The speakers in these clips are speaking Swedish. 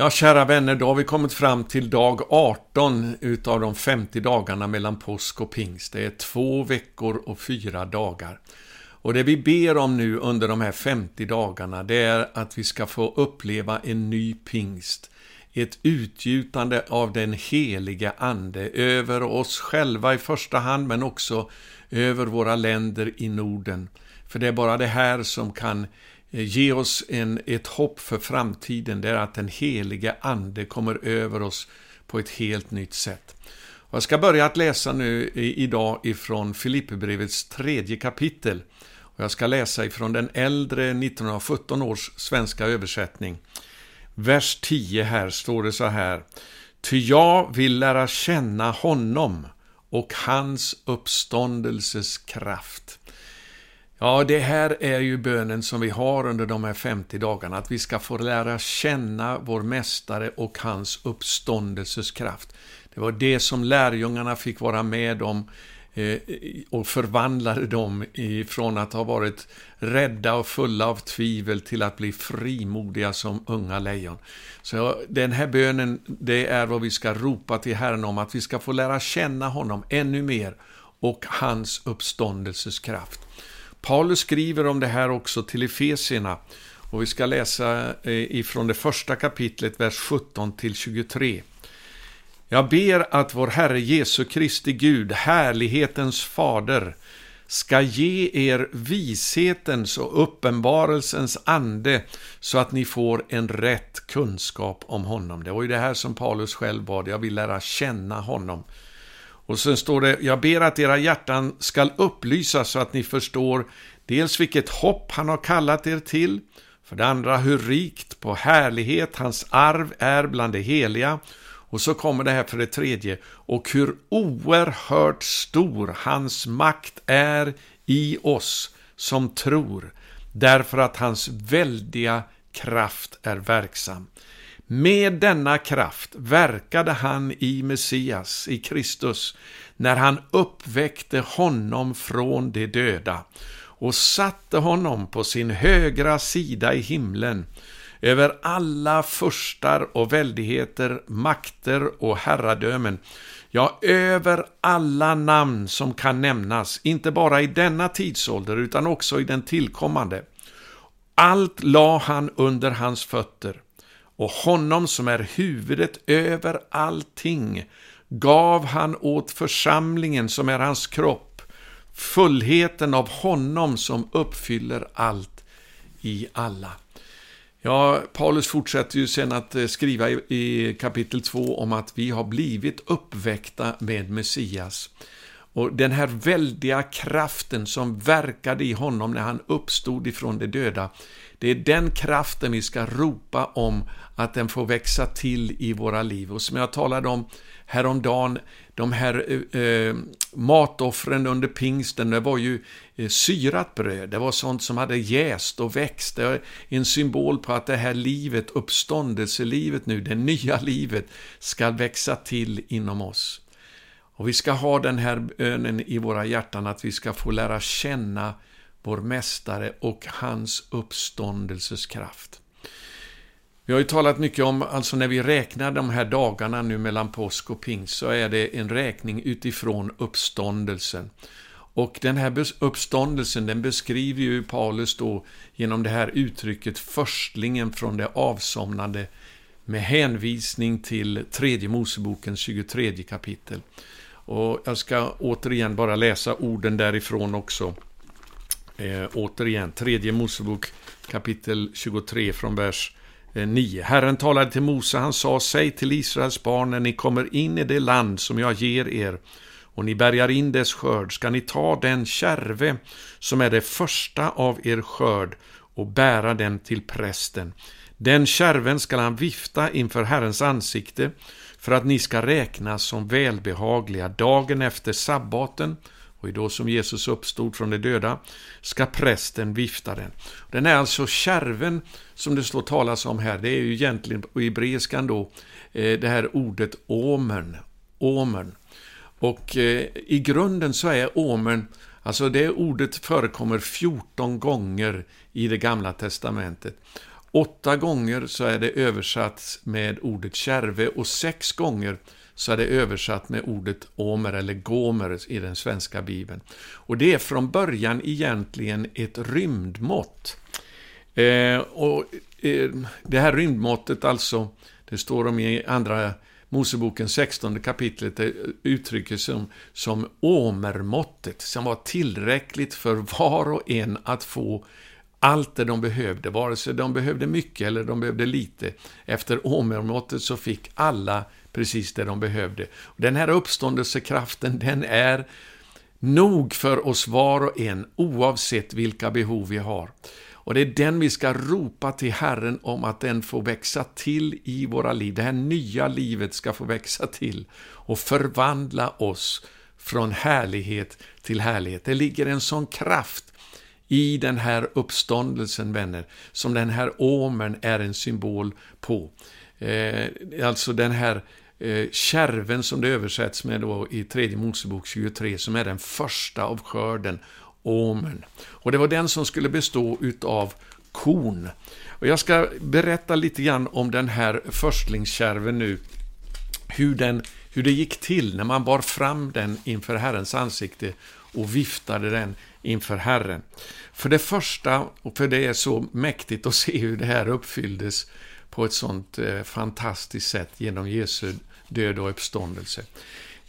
Ja, kära vänner, då har vi kommit fram till dag 18 utav de 50 dagarna mellan påsk och pingst. Det är två veckor och fyra dagar. Och det vi ber om nu under de här 50 dagarna, det är att vi ska få uppleva en ny pingst. Ett utgjutande av den heliga Ande över oss själva i första hand, men också över våra länder i Norden. För det är bara det här som kan Eh, ge oss en, ett hopp för framtiden, det är att den heliga Ande kommer över oss på ett helt nytt sätt. Och jag ska börja att läsa nu idag ifrån Filipperbrevets tredje kapitel. Och jag ska läsa ifrån den äldre 1917 års svenska översättning. Vers 10 här står det så här. Ty jag vill lära känna honom och hans uppståndelses kraft Ja, det här är ju bönen som vi har under de här 50 dagarna, att vi ska få lära känna vår Mästare och hans uppståndelses kraft. Det var det som lärjungarna fick vara med om eh, och förvandlade dem ifrån att ha varit rädda och fulla av tvivel till att bli frimodiga som unga lejon. Så den här bönen, det är vad vi ska ropa till Herren om, att vi ska få lära känna honom ännu mer och hans uppståndelses kraft. Paulus skriver om det här också till Efesierna. Och vi ska läsa eh, ifrån det första kapitlet, vers 17 till 23. Jag ber att vår Herre Jesu Kristi Gud, härlighetens fader, ska ge er vishetens och uppenbarelsens ande så att ni får en rätt kunskap om honom. Det var ju det här som Paulus själv bad, jag vill lära känna honom. Och sen står det, jag ber att era hjärtan skall upplysas så att ni förstår dels vilket hopp han har kallat er till, för det andra hur rikt på härlighet hans arv är bland det heliga, och så kommer det här för det tredje, och hur oerhört stor hans makt är i oss som tror, därför att hans väldiga kraft är verksam. Med denna kraft verkade han i Messias, i Kristus, när han uppväckte honom från de döda och satte honom på sin högra sida i himlen över alla furstar och väldigheter, makter och herradömen, ja, över alla namn som kan nämnas, inte bara i denna tidsålder utan också i den tillkommande. Allt la han under hans fötter och honom som är huvudet över allting gav han åt församlingen som är hans kropp, fullheten av honom som uppfyller allt i alla. Ja, Paulus fortsätter ju sen att eh, skriva i, kapitel 2 om att vi har blivit uppväckta med Messias. Och den här väldiga kraften som verkade i honom när han uppstod ifrån de döda, det är den kraften vi ska ropa om att den får växa till i våra liv. Och som jag talade om häromdagen, de här eh, eh, matoffren under pingsten, det var ju eh, syrat bröd, det var sånt som hade jäst och växt. Det är en symbol på att det här livet, uppståndelselivet nu, det nya livet, ska växa till inom oss. Och vi ska ha den här bönen i våra hjärtan, att vi ska få lära känna vår Mästare och hans uppståndelses kraft. Vi har ju talat mycket om, alltså när vi räknar de här dagarna nu mellan påsk och pingst, så är det en räkning utifrån uppståndelsen. Och den här uppståndelsen, den beskriver ju Paulus då genom det här uttrycket förstlingen från det avsomnade med hänvisning till tredje Mosebokens 23 kapitel. Och jag ska återigen bara läsa orden därifrån också. Eh, återigen, tredje Mosebok kapitel 23 från vers 9. Eh, Herren talade till Mose, han sa, säg till Israels barn när ni kommer in i det land som jag ger er och ni bärgar in dess skörd, ska ni ta den kärve som är det första av er skörd och bära den till prästen. Den kärven skall han vifta inför Herrens ansikte för att ni ska räknas som välbehagliga dagen efter sabbaten och i då som Jesus uppstod från de döda, ska prästen vifta den. Den är alltså kärven som det står talas om här, det är ju egentligen på hebreiskan då eh, det här ordet omern. omern. Och eh, i grunden så är omern, alltså det ordet förekommer 14 gånger i det gamla testamentet. Åtta gånger så är det översatt med ordet kärve och sex gånger så är det översatt med ordet omer eller gomer i den svenska bibeln. Och det är från början egentligen ett rymdmått. Eh, och eh, Det här rymdmåttet alltså, det står om i andra Moseboken 16 kapitlet, det uttrycks som, som omermåttet, som var tillräckligt för var och en att få allt det de behövde, vare sig de behövde mycket eller de behövde lite. Efter omermåttet så fick alla precis det de behövde. Den här uppståndelsekraften, den är nog för oss var och en, oavsett vilka behov vi har. Och det är den vi ska ropa till Herren om att den får växa till i våra liv. Det här nya livet ska få växa till och förvandla oss från härlighet till härlighet. Det ligger en sån kraft i den här uppståndelsen, vänner, som den här åmern är en symbol på. Eh, alltså den här eh, Eh, kärven som det översätts med då i tredje Mosebok 23, som är den första av skörden, omen. Och det var den som skulle bestå utav korn. Och jag ska berätta lite grann om den här förstlingskärven nu, hur, den, hur det gick till när man bar fram den inför Herrens ansikte och viftade den inför Herren. För det första, och för det är så mäktigt att se hur det här uppfylldes på ett sånt eh, fantastiskt sätt genom Jesu död och uppståndelse.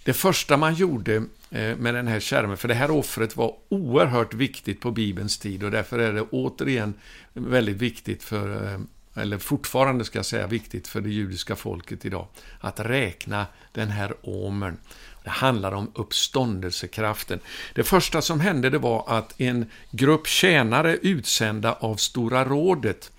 Det första man gjorde eh, med den här kärmen, för det här offret var oerhört viktigt på Bibelns tid och därför är det återigen väldigt viktigt för, eh, eller fortfarande ska jag säga viktigt för det judiska folket idag, att räkna den här omern. Det handlar om uppståndelsekraften. Det första som hände det var att en grupp tjänare utsända av Stora rådet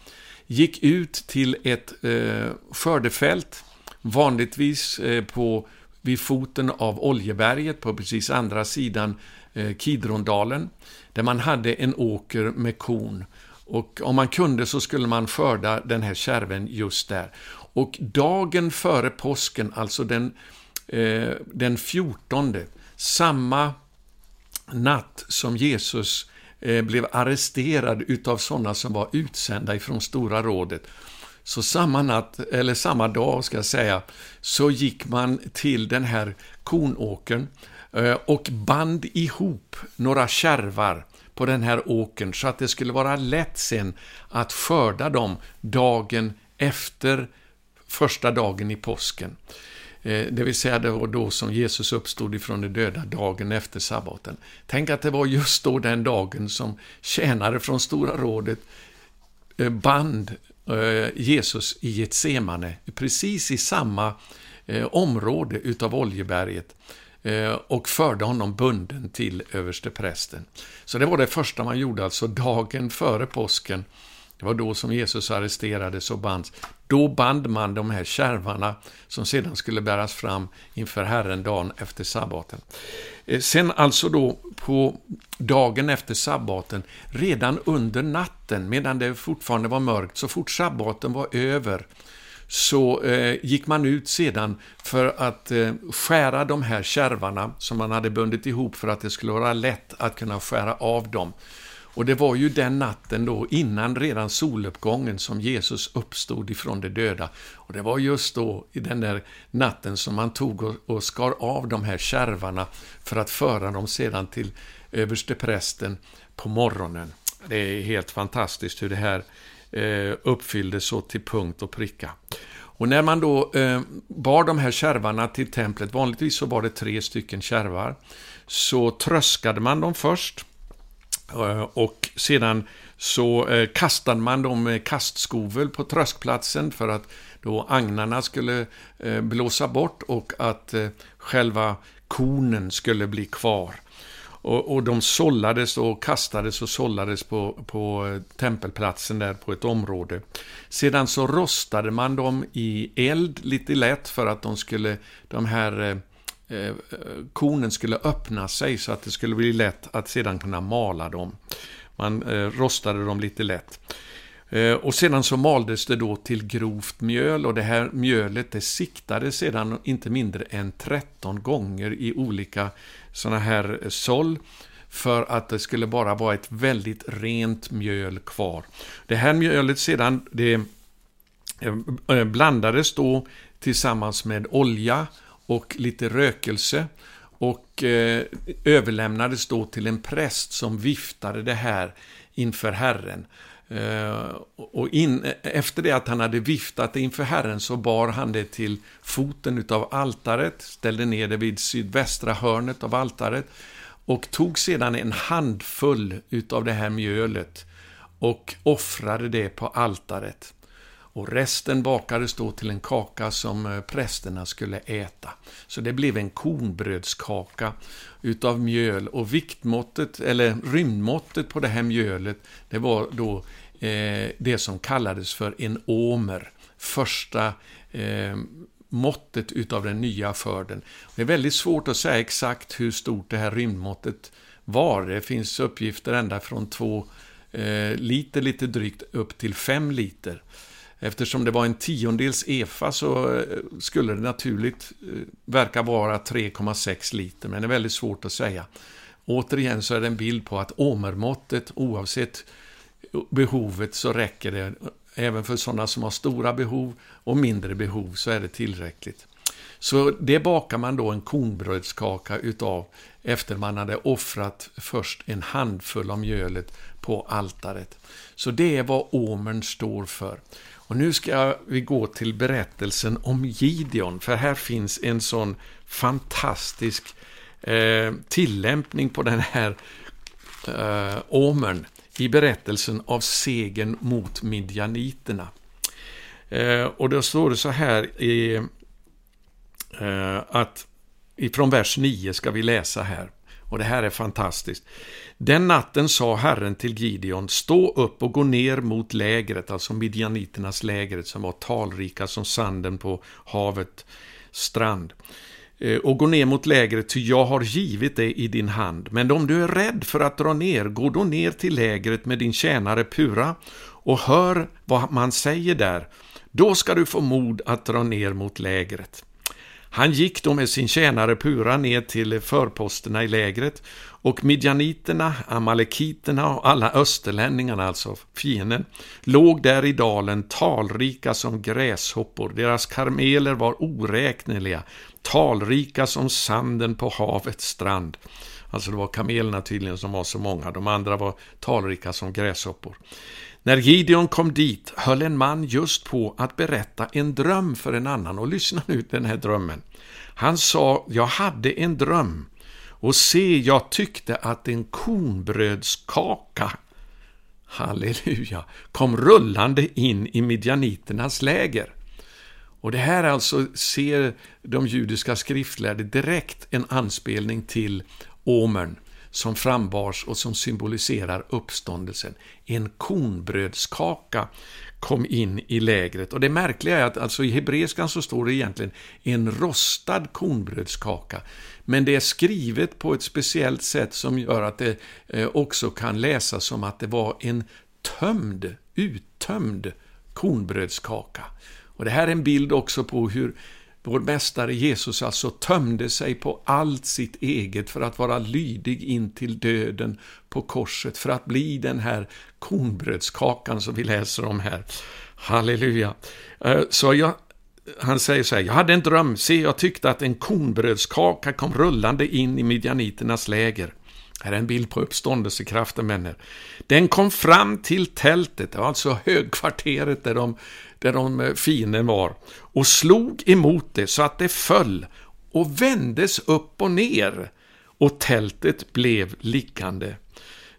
gick ut till ett eh, skördefält, vanligtvis eh, på, vid foten av Oljeberget på precis andra sidan eh, Kidrondalen, där man hade en åker med korn. Och om man kunde så skulle man skörda den här kärven just där. Och dagen före påsken, alltså den Eh, den 14, samma natt som Jesus eh, blev arresterad utav sådana som var utsända ifrån Stora rådet. Så samma natt, eller samma dag ska jag säga, så gick man till den här kornåkern eh, och band ihop några kärvar på den här åkern så att det skulle vara lätt sen att skörda dem dagen efter första dagen i påsken. Eh, det vill säga det var då som Jesus uppstod ifrån de döda, dagen efter sabbaten. Tänk att det var just då den dagen som tjänare från Stora rådet eh, band Eh, Jesus i Getsemane, precis i samma eh, område utav Oljeberget eh, och förde honom bunden till översteprästen. Så det var det första man gjorde, alltså dagen före påsken det var då som Jesus arresterades och bands. Då band man de här kärvarna som sedan skulle bäras fram inför Herren dagen efter sabbaten. Eh, sen alltså då på dagen efter sabbaten, redan under natten, medan det fortfarande var mörkt, så fort sabbaten var över, så eh, gick man ut sedan för att eh, skära de här kärvarna som man hade bundit ihop för att det skulle vara lätt att kunna skära av dem. Och det var ju den natten då, innan redan soluppgången, som Jesus uppstod ifrån de döda. Och det var just då, i den där natten, som man tog och, och skar av de här kärvarna för att föra dem sedan till översteprästen på morgonen. Det är helt fantastiskt hur det här eh, uppfylldes så till punkt och pricka. Och när man då eh, bar de här kärvarna till templet, vanligtvis så var det tre stycken kärvar, så tröskade man dem först Eh, och sedan så eh, kastade man dem med kastskovel på tröskplatsen för att då agnarna skulle eh, blåsa bort och att själva kornen skulle bli kvar. Och, och de sållades och kastades och sållades på, på tempelplatsen där på ett område. Sedan så rostade man dem i eld lite lätt för att de skulle, de här eh, kornen skulle öppna sig så att det skulle bli lätt att sedan kunna mala dem. Man eh, rostade dem lite lätt. Eh, och sedan så maldes det då till grovt mjöl och det här mjölet det siktades sedan inte mindre än 13 gånger i olika sådana här såll för att det skulle bara vara ett väldigt rent mjöl kvar. Det här mjölet sedan, det eh, blandades då tillsammans med olja och lite rökelse och eh, överlämnades då till en präst som viftade det här inför Herren. Eh, och in, efter det att han hade viftat det inför Herren så bar han det till foten utav altaret, ställde ner det vid sydvästra hörnet av altaret och tog sedan en handfull utav det här mjölet och offrade det på altaret. Och resten bakades då till en kaka som eh, prästerna skulle äta. Så det blev en kornbrödskaka utav mjöl och viktmåttet, eller rymdmåttet på det här mjölet, det var då eh, det som kallades för en omer. Första eh, måttet utav den nya skörden. Det är väldigt svårt att säga exakt hur stort det här rymdmåttet var. Det finns uppgifter ända från två eh, liter, lite drygt, upp till fem liter. Eftersom det var en tiondels EFA så eh, skulle det naturligt eh, verka vara 3,6 liter, men det är väldigt svårt att säga. Återigen så är det en bild på att omermåttet, oavsett behovet, så räcker det. Även för sådana som har stora behov och mindre behov så är det tillräckligt. Så det bakar man då en kornbrödskaka utav efter man hade offrat först en handfull av mjölet på altaret. Så det är vad omern står för. Och nu ska vi gå till berättelsen om Gideon, för här finns en sån fantastisk eh, tillämpning på den här eh, omern i berättelsen av segern mot midjaniterna. Eh, och då står det så här i, eh, att ifrån vers 9 ska vi läsa här. Och det här är fantastiskt. Den natten sa Herren till Gideon, stå upp och gå ner mot lägret, alltså midjaniternas lägret som var talrika som sanden på havet strand. Eh, och gå ner mot lägret, ty jag har givit det i din hand. Men om du är rädd för att dra ner, gå då ner till lägret med din tjänare Pura och hör vad man säger där. Då ska du få mod att dra ner mot lägret. Han gick då med sin tjänare Pura ner till förposterna i lägret och midjaniterna, amalekiterna och alla österlänningarna, alltså fienden, låg där i dalen talrika som gräshoppor. Deras karmeler var oräkneliga, talrika som sanden på havets strand. Alltså det var kamelerna tydligen som var så många, de andra var talrika som gräshoppor. När Gideon kom dit höll en man just på att berätta en dröm för en annan. Och lyssna nu till den här drömmen. Han sa, jag hade en dröm och se, jag tyckte att en kornbrödskaka, halleluja, kom rullande in i midjaniternas läger. Och det här alltså ser de judiska skriftlärde direkt en anspelning till omern som frambars och som symboliserar uppståndelsen. En kornbrödskaka kom in i lägret. Och det märkliga är att alltså i hebreiskan så står det egentligen en rostad kornbrödskaka. Men det är skrivet på ett speciellt sätt som gör att det eh, också kan läsas som att det var en tömd, uttömd kornbrödskaka. Och det här är en bild också på hur vår mästare Jesus alltså tömde sig på allt sitt eget för att vara lydig in till döden på korset, för att bli den här kornbrödskakan som vi läser om här. Halleluja. Eh, så jag, han säger så här, jag hade en dröm, se jag tyckte att en kornbrödskaka kom rullande in i midjaniternas läger. Här är en bild på uppståndelsekraften, vänner. Den kom fram till tältet, alltså högkvarteret där de, där de finen fienden var, och slog emot det så att det föll och vändes upp och ner, och tältet blev liggande.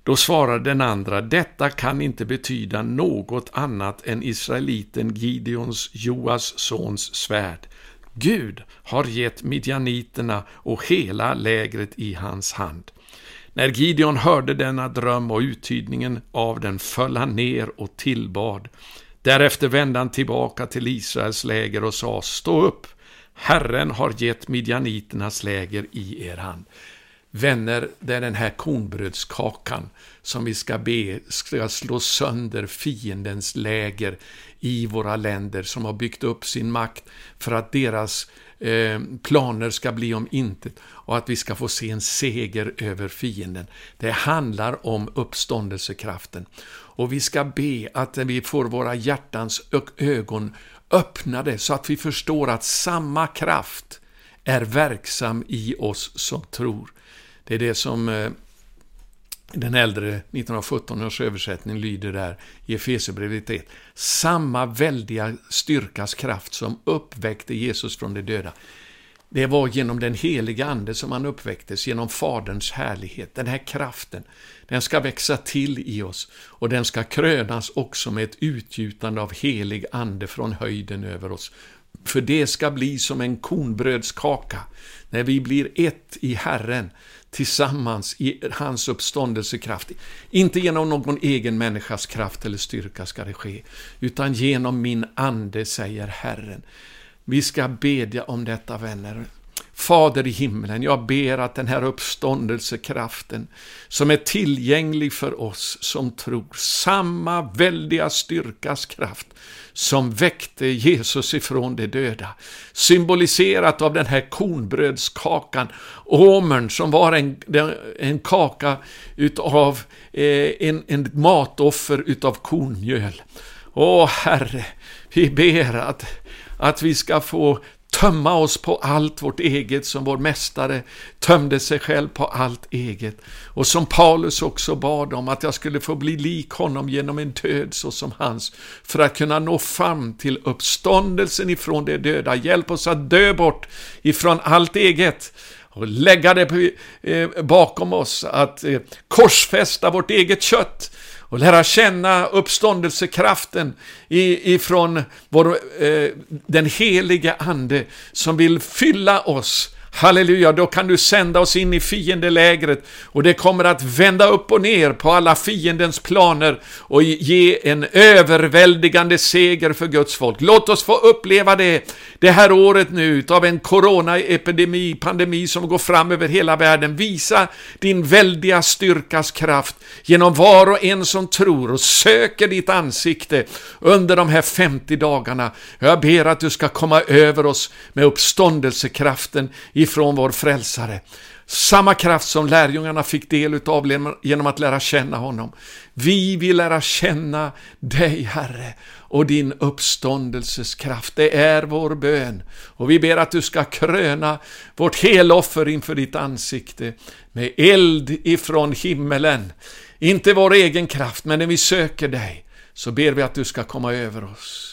Då svarade den andra, detta kan inte betyda något annat än israeliten Gideons, Joas sons svärd. Gud har gett midjaniterna och hela lägret i hans hand. När Gideon hörde denna dröm och uttydningen av den föll han ner och tillbad. Därefter vände han tillbaka till Israels läger och sa, stå upp, Herren har gett midjaniternas läger i er hand. Vänner, det är den här kornbrödskakan som vi ska be ska slå sönder fiendens läger i våra länder som har byggt upp sin makt för att deras eh, planer ska bli om intet och att vi ska få se en seger över fienden. Det handlar om uppståndelsekraften. Och vi ska be att vi får våra hjärtans ögon öppnade så att vi förstår att samma kraft är verksam i oss som tror. Det är det som eh, den äldre 1917 års översättning lyder där i Efesierbrevet 1. Samma väldiga styrkas kraft som uppväckte Jesus från de döda. Det var genom den heliga Ande som han uppväcktes, genom Faderns härlighet. Den här kraften, den ska växa till i oss och den ska krönas också med ett utgjutande av helig Ande från höjden över oss. För det ska bli som en kornbrödskaka, när vi blir ett i Herren, tillsammans i hans uppståndelsekraft. Inte genom någon egen människas kraft eller styrka ska det ske, utan genom min ande, säger Herren. Vi ska bedja om detta, vänner. Fader i himlen, jag ber att den här uppståndelsekraften som är tillgänglig för oss som tror, samma väldiga styrkas kraft som väckte Jesus ifrån de döda, symboliserat av den här kornbrödskakan, åmern som var en, en kaka utav eh, en, en matoffer utav kornmjöl. Åh Herre, vi ber att, att vi ska få tömma oss på allt vårt eget som vår mästare tömde sig själv på allt eget. Och som Paulus också bad om, att jag skulle få bli lik honom genom en död så som hans, för att kunna nå fram till uppståndelsen ifrån de döda. Hjälp oss att dö bort ifrån allt eget och lägga det eh, bakom oss, att eh, korsfästa vårt eget kött och lära känna uppståndelsekraften ifrån vår, eh, den helige Ande som vill fylla oss Halleluja, då kan du sända oss in i fiendelägret och det kommer att vända upp och ner på alla fiendens planer och ge en överväldigande seger för Guds folk. Låt oss få uppleva det, det här året nu, av en coronaepidemi, pandemi som går fram över hela världen. Visa din väldiga styrkas kraft genom var och en som tror och söker ditt ansikte under de här 50 dagarna. Jag ber att du ska komma över oss med uppståndelsekraften ifrån vår frälsare. Samma kraft som lärjungarna fick del utav genom att lära känna honom. Vi vill lära känna dig, Herre, och din uppståndelses kraft. Det är vår bön. Och vi ber att du ska kröna vårt heloffer inför ditt ansikte med eld ifrån himmelen. Inte vår egen kraft, men när vi söker dig så ber vi att du ska komma över oss.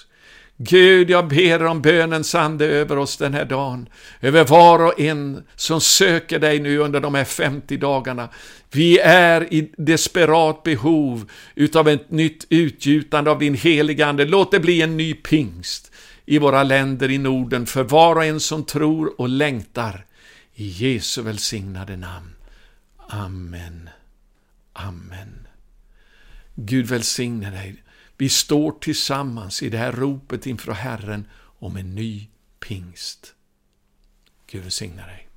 Gud, jag ber om bönens ande över oss den här dagen, över var och en som söker dig nu under de här 50 dagarna. Vi är i desperat behov utav ett nytt utgjutande av din heliga Ande. Låt det bli en ny pingst i våra länder i Norden för var och en som tror och längtar. I Jesu välsignade namn. Amen. Amen. Gud välsigne dig. Vi står tillsammans i det här ropet inför Herren om en ny pingst. Gud välsigna dig.